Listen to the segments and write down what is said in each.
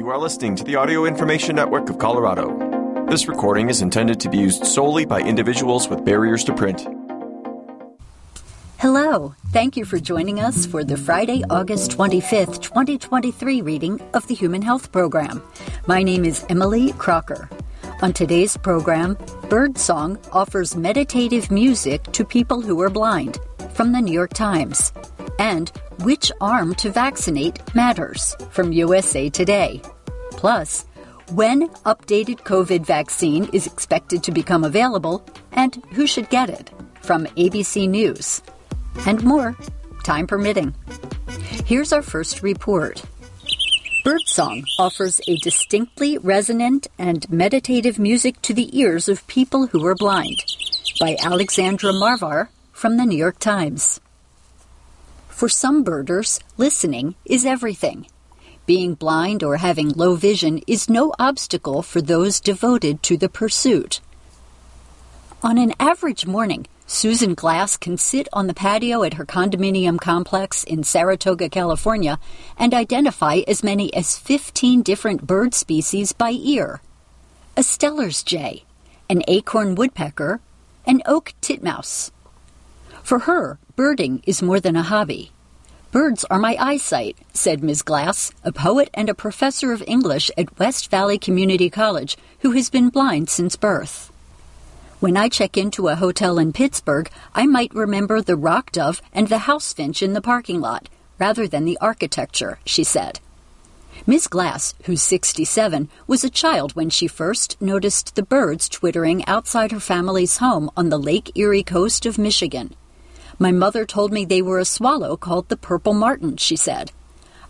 You are listening to the Audio Information Network of Colorado. This recording is intended to be used solely by individuals with barriers to print. Hello. Thank you for joining us for the Friday, August 25th, 2023 reading of the Human Health Program. My name is Emily Crocker. On today's program, Birdsong offers meditative music to people who are blind from the New York Times. And which arm to vaccinate matters from USA Today. Plus, when updated COVID vaccine is expected to become available and who should get it from ABC News. And more, time permitting. Here's our first report. Birdsong offers a distinctly resonant and meditative music to the ears of people who are blind by Alexandra Marvar from the New York Times. For some birders, listening is everything. Being blind or having low vision is no obstacle for those devoted to the pursuit. On an average morning, Susan Glass can sit on the patio at her condominium complex in Saratoga, California, and identify as many as 15 different bird species by ear a Steller's jay, an acorn woodpecker, an oak titmouse. For her, birding is more than a hobby. Birds are my eyesight, said Ms. Glass, a poet and a professor of English at West Valley Community College who has been blind since birth. When I check into a hotel in Pittsburgh, I might remember the rock dove and the house finch in the parking lot, rather than the architecture, she said. Miss Glass, who's 67, was a child when she first noticed the birds twittering outside her family's home on the Lake Erie coast of Michigan. My mother told me they were a swallow called the purple martin, she said.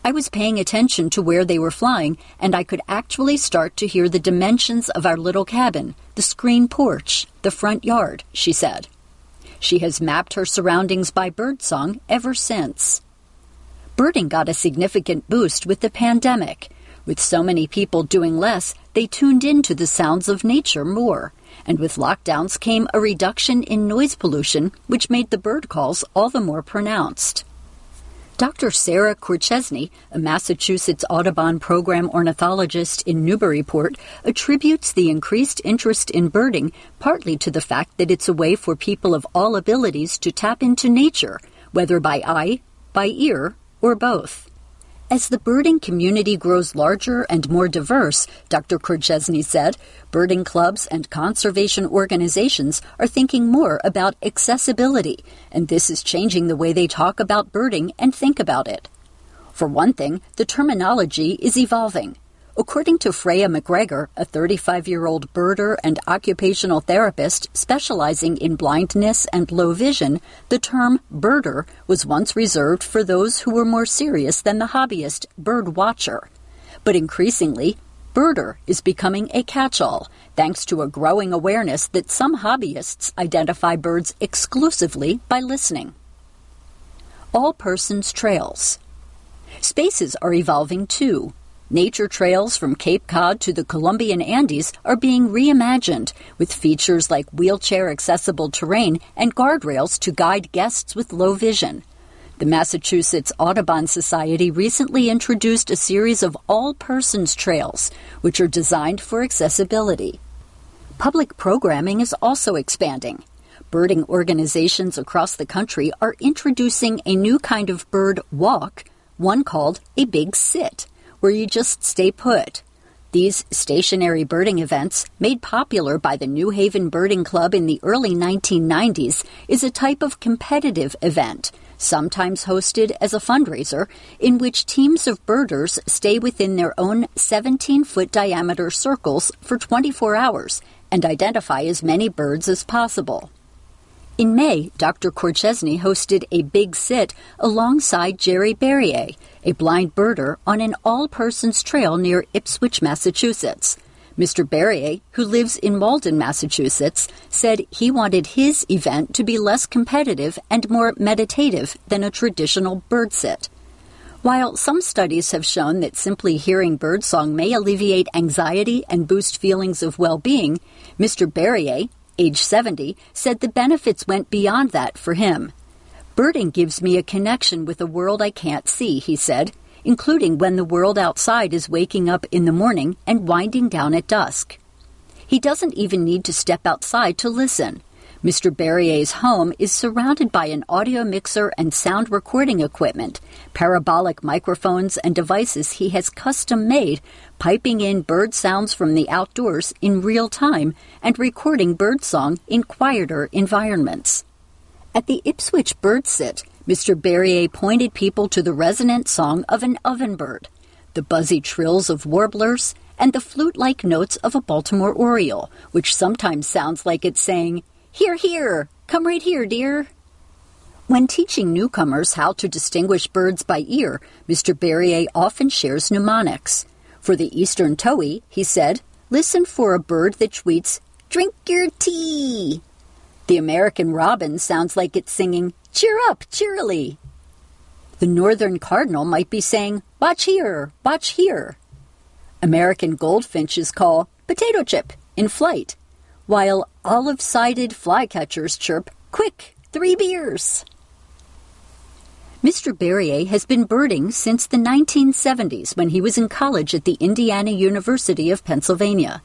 I was paying attention to where they were flying, and I could actually start to hear the dimensions of our little cabin, the screen porch, the front yard, she said. She has mapped her surroundings by birdsong ever since. Birding got a significant boost with the pandemic. With so many people doing less, they tuned into the sounds of nature more and with lockdowns came a reduction in noise pollution, which made the bird calls all the more pronounced. Dr. Sarah Korchesny, a Massachusetts Audubon Program ornithologist in Newburyport, attributes the increased interest in birding partly to the fact that it's a way for people of all abilities to tap into nature, whether by eye, by ear, or both. As the birding community grows larger and more diverse, Dr. Korchesny said, birding clubs and conservation organizations are thinking more about accessibility, and this is changing the way they talk about birding and think about it. For one thing, the terminology is evolving. According to Freya McGregor, a 35 year old birder and occupational therapist specializing in blindness and low vision, the term birder was once reserved for those who were more serious than the hobbyist bird watcher. But increasingly, birder is becoming a catch all, thanks to a growing awareness that some hobbyists identify birds exclusively by listening. All persons trails. Spaces are evolving too. Nature trails from Cape Cod to the Colombian Andes are being reimagined with features like wheelchair accessible terrain and guardrails to guide guests with low vision. The Massachusetts Audubon Society recently introduced a series of all persons trails, which are designed for accessibility. Public programming is also expanding. Birding organizations across the country are introducing a new kind of bird walk, one called a big sit where you just stay put. These stationary birding events, made popular by the New Haven Birding Club in the early 1990s, is a type of competitive event, sometimes hosted as a fundraiser, in which teams of birders stay within their own 17 foot diameter circles for 24 hours and identify as many birds as possible. In May, Dr. Korchesny hosted a big sit alongside Jerry Berrier, a blind birder, on an all persons trail near Ipswich, Massachusetts. Mr. Berrier, who lives in Malden, Massachusetts, said he wanted his event to be less competitive and more meditative than a traditional bird sit. While some studies have shown that simply hearing birdsong may alleviate anxiety and boost feelings of well being, Mr. Berrier, age 70, said the benefits went beyond that for him. Birding gives me a connection with a world I can't see, he said. including when the world outside is waking up in the morning and winding down at dusk. He doesn't even need to step outside to listen. Mr. Berrier's home is surrounded by an audio mixer and sound recording equipment, parabolic microphones, and devices he has custom made, piping in bird sounds from the outdoors in real time and recording birdsong in quieter environments. At the Ipswich Bird Sit, Mr. Berrier pointed people to the resonant song of an ovenbird, the buzzy trills of warblers, and the flute like notes of a Baltimore oriole, which sometimes sounds like it's saying, Here, here, come right here, dear. When teaching newcomers how to distinguish birds by ear, Mr. Berrier often shares mnemonics. For the eastern towhee, he said, listen for a bird that tweets, Drink your tea. The American robin sounds like it's singing, Cheer up, cheerily. The northern cardinal might be saying, Watch here, watch here. American goldfinches call potato chip in flight, while olive sided flycatchers chirp, Quick, three beers. Mr. Berrier has been birding since the 1970s when he was in college at the Indiana University of Pennsylvania.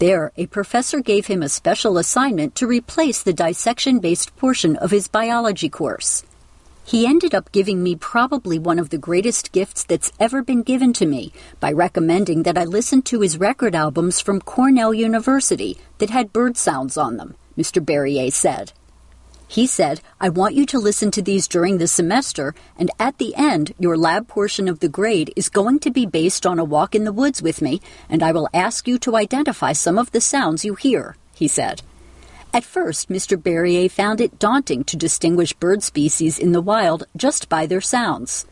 There, a professor gave him a special assignment to replace the dissection based portion of his biology course. He ended up giving me probably one of the greatest gifts that's ever been given to me by recommending that I listen to his record albums from Cornell University that had bird sounds on them, Mr. Berrier said. He said, I want you to listen to these during the semester, and at the end, your lab portion of the grade is going to be based on a walk in the woods with me, and I will ask you to identify some of the sounds you hear, he said. At first, Mr. Berrier found it daunting to distinguish bird species in the wild just by their sounds.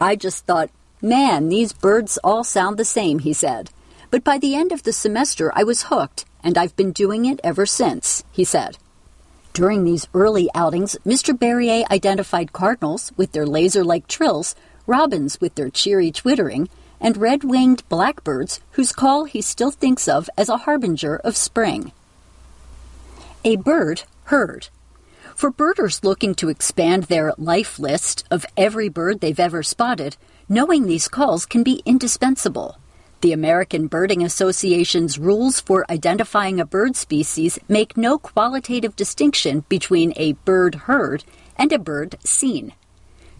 I just thought, man, these birds all sound the same, he said. But by the end of the semester, I was hooked, and I've been doing it ever since, he said. During these early outings, Mr. Berrier identified cardinals with their laser like trills, robins with their cheery twittering, and red winged blackbirds whose call he still thinks of as a harbinger of spring. A bird heard. For birders looking to expand their life list of every bird they've ever spotted, knowing these calls can be indispensable. The American Birding Association's rules for identifying a bird species make no qualitative distinction between a bird heard and a bird seen.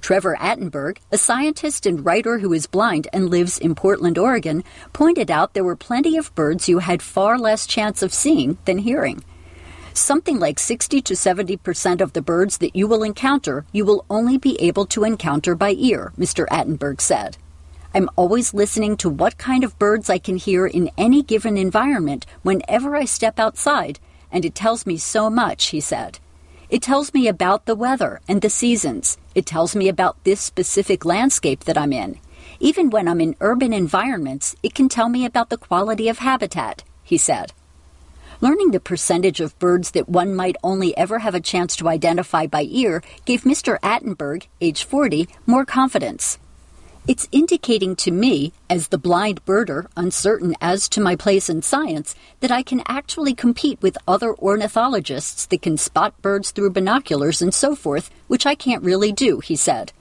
Trevor Attenberg, a scientist and writer who is blind and lives in Portland, Oregon, pointed out there were plenty of birds you had far less chance of seeing than hearing. Something like 60 to 70 percent of the birds that you will encounter, you will only be able to encounter by ear, Mr. Attenberg said. I'm always listening to what kind of birds I can hear in any given environment whenever I step outside, and it tells me so much, he said. It tells me about the weather and the seasons. It tells me about this specific landscape that I'm in. Even when I'm in urban environments, it can tell me about the quality of habitat, he said. Learning the percentage of birds that one might only ever have a chance to identify by ear gave Mr. Attenberg, age 40, more confidence. It's indicating to me, as the blind birder, uncertain as to my place in science, that I can actually compete with other ornithologists that can spot birds through binoculars and so forth, which I can't really do, he said.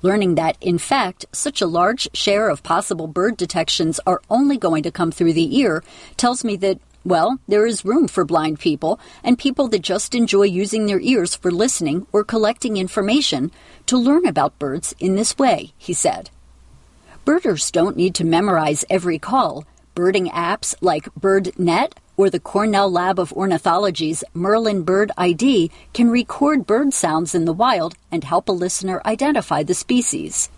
Learning that, in fact, such a large share of possible bird detections are only going to come through the ear tells me that, well, there is room for blind people and people that just enjoy using their ears for listening or collecting information to learn about birds in this way, he said. Birders don't need to memorize every call. Birding apps like BirdNet or the Cornell Lab of Ornithology's Merlin Bird ID can record bird sounds in the wild and help a listener identify the species.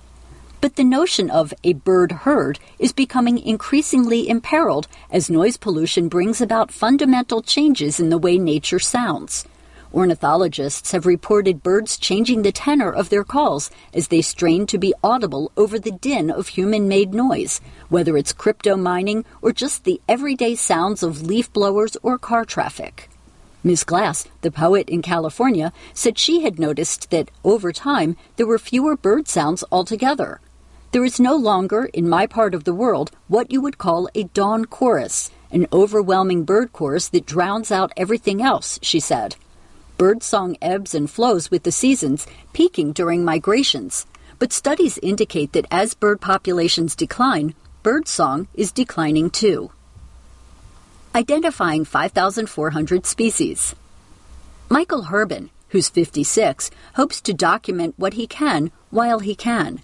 But the notion of a bird heard is becoming increasingly imperiled as noise pollution brings about fundamental changes in the way nature sounds. Ornithologists have reported birds changing the tenor of their calls as they strain to be audible over the din of human made noise, whether it's crypto mining or just the everyday sounds of leaf blowers or car traffic. Ms. Glass, the poet in California, said she had noticed that over time there were fewer bird sounds altogether. There is no longer, in my part of the world, what you would call a dawn chorus, an overwhelming bird chorus that drowns out everything else, she said. Birdsong ebbs and flows with the seasons, peaking during migrations. but studies indicate that as bird populations decline, birdsong is declining too. Identifying 5,400 species. Michael Hurben, who's 56, hopes to document what he can while he can.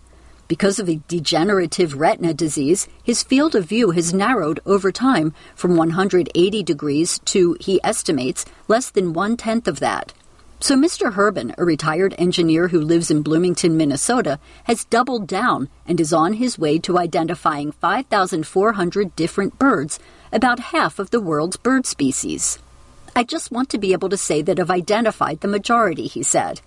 Because of a degenerative retina disease, his field of view has narrowed over time from 180 degrees to, he estimates, less than one tenth of that. So Mr. Hurben, a retired engineer who lives in Bloomington, Minnesota, has doubled down and is on his way to identifying 5,400 different birds, about half of the world's bird species. I just want to be able to say that I've identified the majority, he said.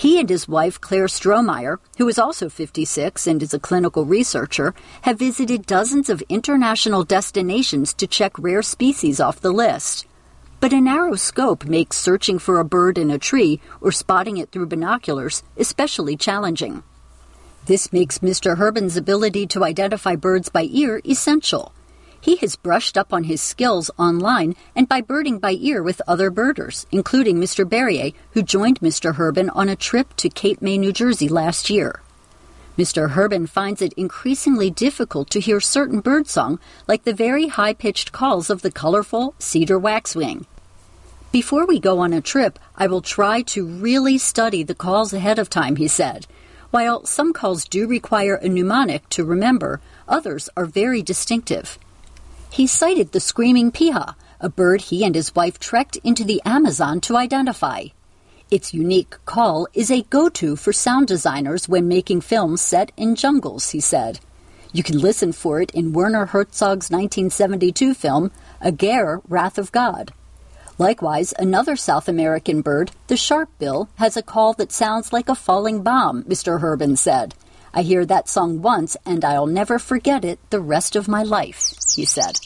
He and his wife, Claire Strohmeyer, who is also 56 and is a clinical researcher, have visited dozens of international destinations to check rare species off the list. But a narrow scope makes searching for a bird in a tree or spotting it through binoculars especially challenging. This makes Mr. Hurben's ability to identify birds by ear essential. He has brushed up on his skills online and by birding by ear with other birders, including Mr. Berrier, who joined Mr. Hurben on a trip to Cape May, New Jersey last year. Mr. Hurben finds it increasingly difficult to hear certain birdsong, like the very high pitched calls of the colorful cedar waxwing. Before we go on a trip, I will try to really study the calls ahead of time, he said. While some calls do require a mnemonic to remember, others are very distinctive. He cited the screaming piha, a bird he and his wife trekked into the Amazon to identify. Its unique call is a go to for sound designers when making films set in jungles, he said. You can listen for it in Werner Herzog's 1972 film, Aguirre, Wrath of God. Likewise, another South American bird, the sharpbill, has a call that sounds like a falling bomb, Mr. Hurben said. I hear that song once and I'll never forget it the rest of my life, he said.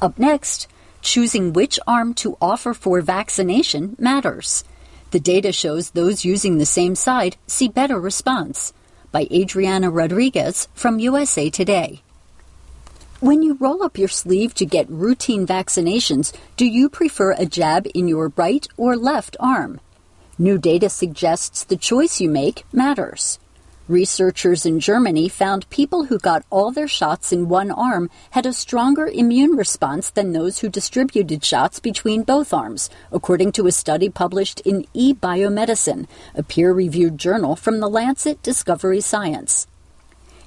Up next, choosing which arm to offer for vaccination matters. The data shows those using the same side see better response. By Adriana Rodriguez from USA Today. When you roll up your sleeve to get routine vaccinations, do you prefer a jab in your right or left arm? New data suggests the choice you make matters. Researchers in Germany found people who got all their shots in one arm had a stronger immune response than those who distributed shots between both arms, according to a study published in eBiomedicine, a peer reviewed journal from the Lancet Discovery Science.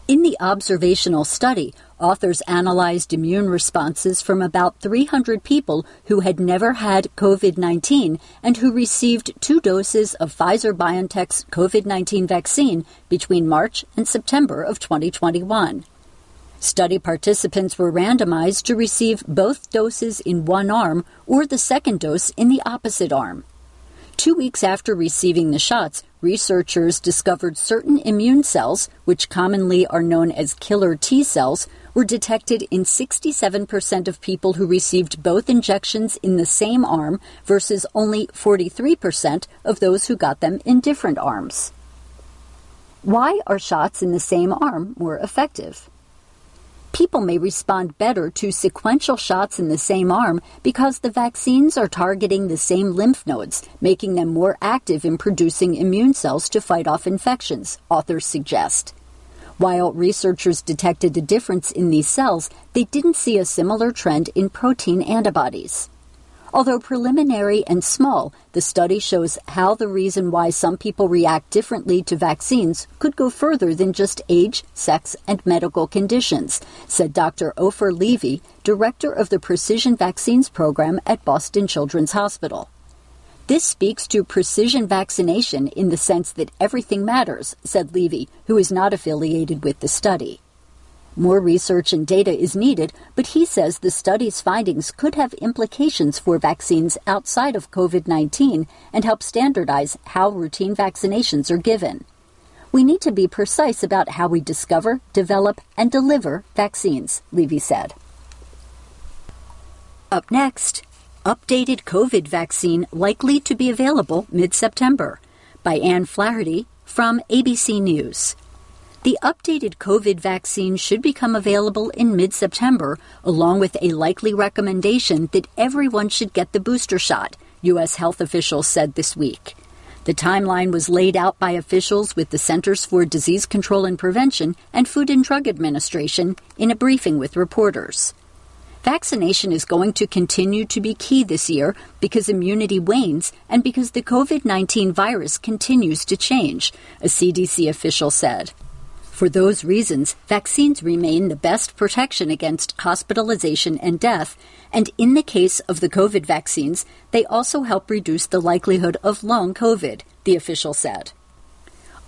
In the observational study, authors analyzed immune responses from about 300 people who had never had COVID 19 and who received two doses of Pfizer BioNTech's COVID 19 vaccine between March and September of 2021. Study participants were randomized to receive both doses in one arm or the second dose in the opposite arm. Two weeks after receiving the shots, researchers discovered certain immune cells, which commonly are known as killer T cells, were detected in 67% of people who received both injections in the same arm versus only 43% of those who got them in different arms. Why are shots in the same arm more effective? People may respond better to sequential shots in the same arm because the vaccines are targeting the same lymph nodes, making them more active in producing immune cells to fight off infections, authors suggest. While researchers detected a difference in these cells, they didn't see a similar trend in protein antibodies. Although preliminary and small, the study shows how the reason why some people react differently to vaccines could go further than just age, sex, and medical conditions, said Dr. Ofer Levy, director of the Precision Vaccines Program at Boston Children's Hospital. This speaks to precision vaccination in the sense that everything matters, said Levy, who is not affiliated with the study. More research and data is needed, but he says the study's findings could have implications for vaccines outside of COVID 19 and help standardize how routine vaccinations are given. We need to be precise about how we discover, develop, and deliver vaccines, Levy said. Up next, updated COVID vaccine likely to be available mid September by Ann Flaherty from ABC News. The updated COVID vaccine should become available in mid September, along with a likely recommendation that everyone should get the booster shot, U.S. health officials said this week. The timeline was laid out by officials with the Centers for Disease Control and Prevention and Food and Drug Administration in a briefing with reporters. Vaccination is going to continue to be key this year because immunity wanes and because the COVID 19 virus continues to change, a CDC official said. For those reasons, vaccines remain the best protection against hospitalization and death, and in the case of the COVID vaccines, they also help reduce the likelihood of long COVID, the official said.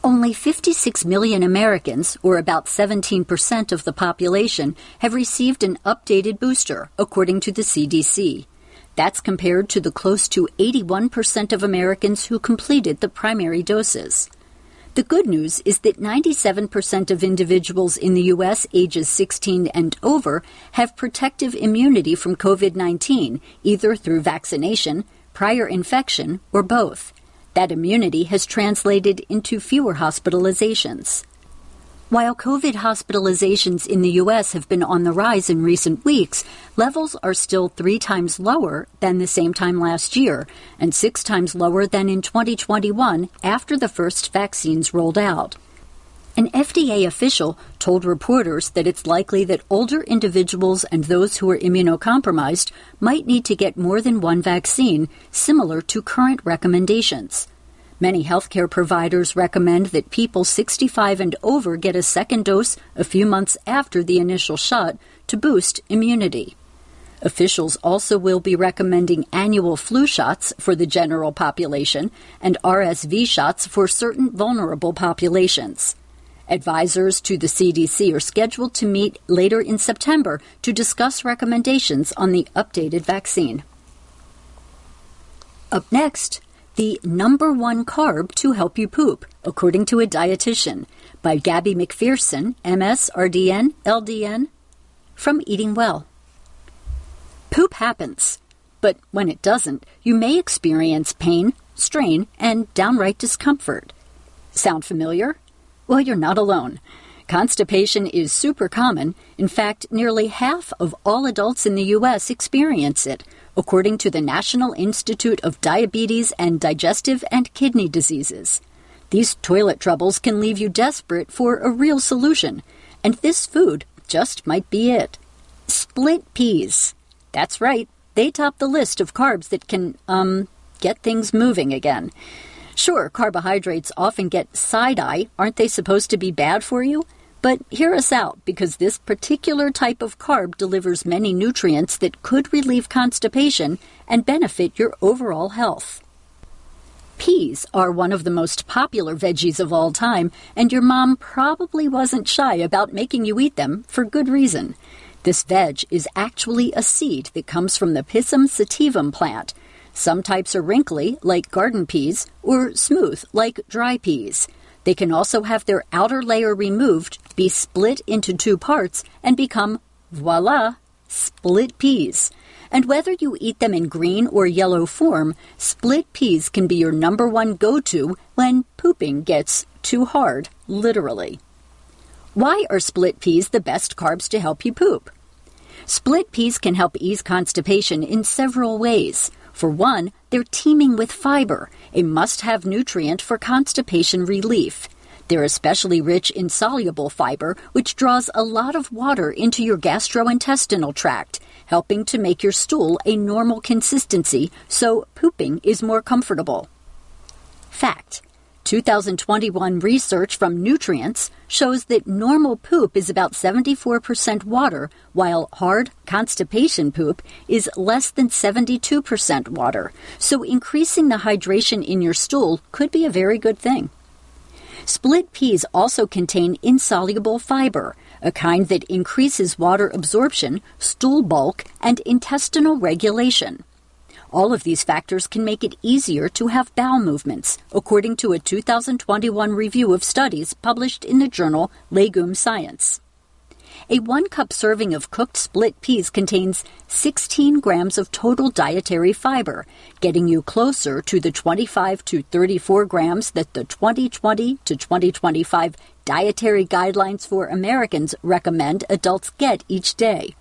Only 56 million Americans, or about 17% of the population, have received an updated booster, according to the CDC. That's compared to the close to 81% of Americans who completed the primary doses. The good news is that 97% of individuals in the U.S. ages 16 and over have protective immunity from COVID 19, either through vaccination, prior infection, or both. That immunity has translated into fewer hospitalizations. While COVID hospitalizations in the U.S. have been on the rise in recent weeks, levels are still three times lower than the same time last year and six times lower than in 2021 after the first vaccines rolled out. An FDA official told reporters that it's likely that older individuals and those who are immunocompromised might need to get more than one vaccine, similar to current recommendations. Many healthcare providers recommend that people 65 and over get a second dose a few months after the initial shot to boost immunity. Officials also will be recommending annual flu shots for the general population and RSV shots for certain vulnerable populations. Advisors to the CDC are scheduled to meet later in September to discuss recommendations on the updated vaccine. Up next, the number one carb to help you poop, according to a dietitian, by Gabby McPherson, MS, LDN, from Eating Well. Poop happens, but when it doesn't, you may experience pain, strain, and downright discomfort. Sound familiar? Well, you're not alone. Constipation is super common. In fact, nearly half of all adults in the U.S. experience it, according to the National Institute of Diabetes and Digestive and Kidney Diseases. These toilet troubles can leave you desperate for a real solution, and this food just might be it. Split peas. That's right, they top the list of carbs that can, um, get things moving again. Sure, carbohydrates often get side eye. Aren't they supposed to be bad for you? But hear us out because this particular type of carb delivers many nutrients that could relieve constipation and benefit your overall health. Peas are one of the most popular veggies of all time, and your mom probably wasn't shy about making you eat them for good reason. This veg is actually a seed that comes from the Pisum sativum plant. Some types are wrinkly, like garden peas, or smooth, like dry peas. They can also have their outer layer removed, be split into two parts, and become, voila, split peas. And whether you eat them in green or yellow form, split peas can be your number one go to when pooping gets too hard, literally. Why are split peas the best carbs to help you poop? Split peas can help ease constipation in several ways. For one, they're teeming with fiber, a must have nutrient for constipation relief. They're especially rich in soluble fiber, which draws a lot of water into your gastrointestinal tract, helping to make your stool a normal consistency so pooping is more comfortable. Fact 2021 research from Nutrients shows that normal poop is about 74% water, while hard constipation poop is less than 72% water. So increasing the hydration in your stool could be a very good thing. Split peas also contain insoluble fiber, a kind that increases water absorption, stool bulk, and intestinal regulation. All of these factors can make it easier to have bowel movements, according to a 2021 review of studies published in the journal Legume Science. A one cup serving of cooked split peas contains 16 grams of total dietary fiber, getting you closer to the 25 to 34 grams that the 2020 to 2025 dietary guidelines for Americans recommend adults get each day.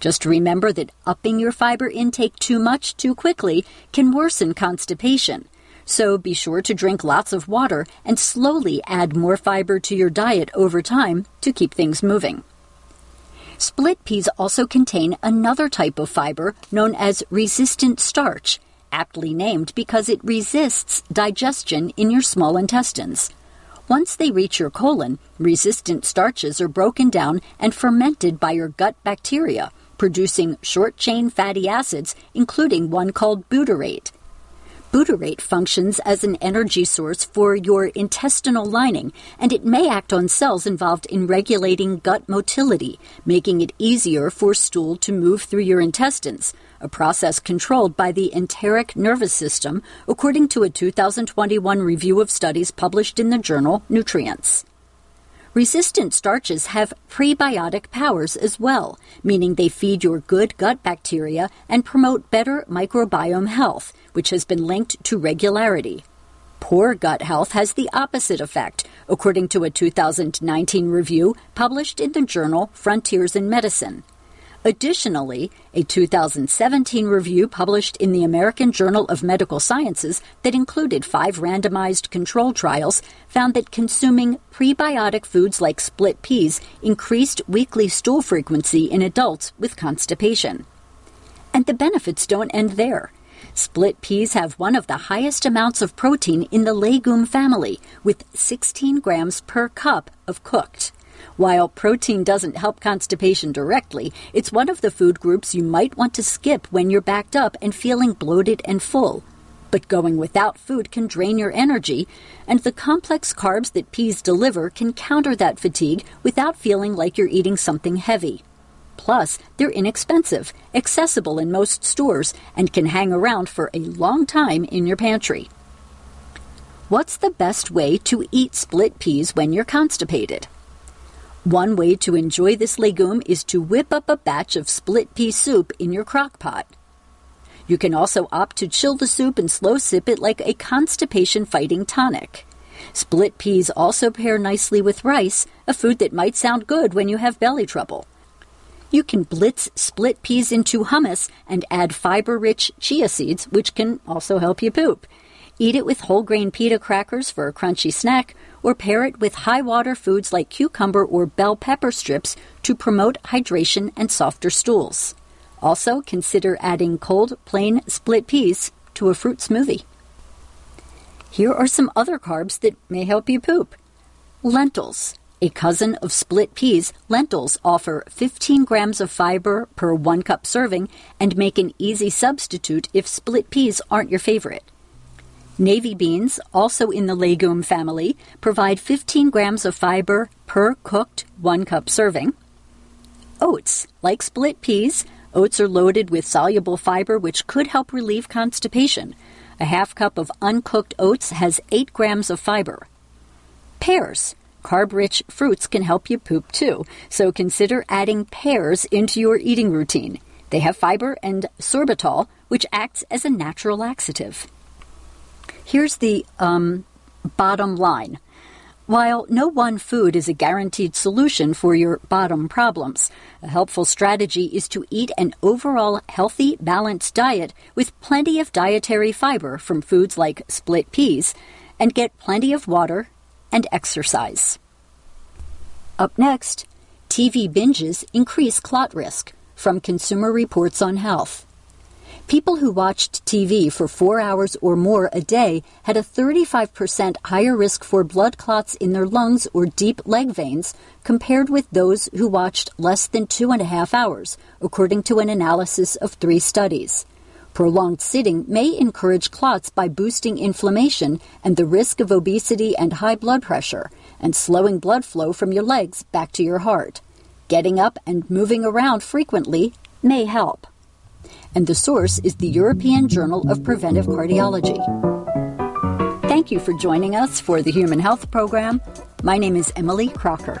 Just remember that upping your fiber intake too much too quickly can worsen constipation. So be sure to drink lots of water and slowly add more fiber to your diet over time to keep things moving. Split peas also contain another type of fiber known as resistant starch, aptly named because it resists digestion in your small intestines. Once they reach your colon, resistant starches are broken down and fermented by your gut bacteria, producing short chain fatty acids, including one called butyrate. Butyrate functions as an energy source for your intestinal lining, and it may act on cells involved in regulating gut motility, making it easier for stool to move through your intestines, a process controlled by the enteric nervous system, according to a 2021 review of studies published in the journal Nutrients. Resistant starches have prebiotic powers as well, meaning they feed your good gut bacteria and promote better microbiome health, which has been linked to regularity. Poor gut health has the opposite effect, according to a 2019 review published in the journal Frontiers in Medicine. Additionally, a 2017 review published in the American Journal of Medical Sciences that included five randomized control trials found that consuming prebiotic foods like split peas increased weekly stool frequency in adults with constipation. And the benefits don't end there. Split peas have one of the highest amounts of protein in the legume family, with 16 grams per cup of cooked. While protein doesn't help constipation directly, it's one of the food groups you might want to skip when you're backed up and feeling bloated and full. But going without food can drain your energy, and the complex carbs that peas deliver can counter that fatigue without feeling like you're eating something heavy. Plus, they're inexpensive, accessible in most stores, and can hang around for a long time in your pantry. What's the best way to eat split peas when you're constipated? One way to enjoy this legume is to whip up a batch of split pea soup in your crock pot. You can also opt to chill the soup and slow sip it like a constipation fighting tonic. Split peas also pair nicely with rice, a food that might sound good when you have belly trouble. You can blitz split peas into hummus and add fiber rich chia seeds, which can also help you poop. Eat it with whole grain pita crackers for a crunchy snack, or pair it with high water foods like cucumber or bell pepper strips to promote hydration and softer stools. Also, consider adding cold, plain split peas to a fruit smoothie. Here are some other carbs that may help you poop. Lentils. A cousin of split peas, lentils offer 15 grams of fiber per one cup serving and make an easy substitute if split peas aren't your favorite. Navy beans, also in the legume family, provide 15 grams of fiber per cooked one cup serving. Oats, like split peas, oats are loaded with soluble fiber which could help relieve constipation. A half cup of uncooked oats has 8 grams of fiber. Pears, carb rich fruits can help you poop too, so consider adding pears into your eating routine. They have fiber and sorbitol, which acts as a natural laxative. Here's the um, bottom line. While no one food is a guaranteed solution for your bottom problems, a helpful strategy is to eat an overall healthy, balanced diet with plenty of dietary fiber from foods like split peas and get plenty of water and exercise. Up next, TV binges increase clot risk from Consumer Reports on Health. People who watched TV for four hours or more a day had a 35% higher risk for blood clots in their lungs or deep leg veins compared with those who watched less than two and a half hours, according to an analysis of three studies. Prolonged sitting may encourage clots by boosting inflammation and the risk of obesity and high blood pressure, and slowing blood flow from your legs back to your heart. Getting up and moving around frequently may help and the source is the European Journal of Preventive Cardiology. Thank you for joining us for the Human Health Program. My name is Emily Crocker.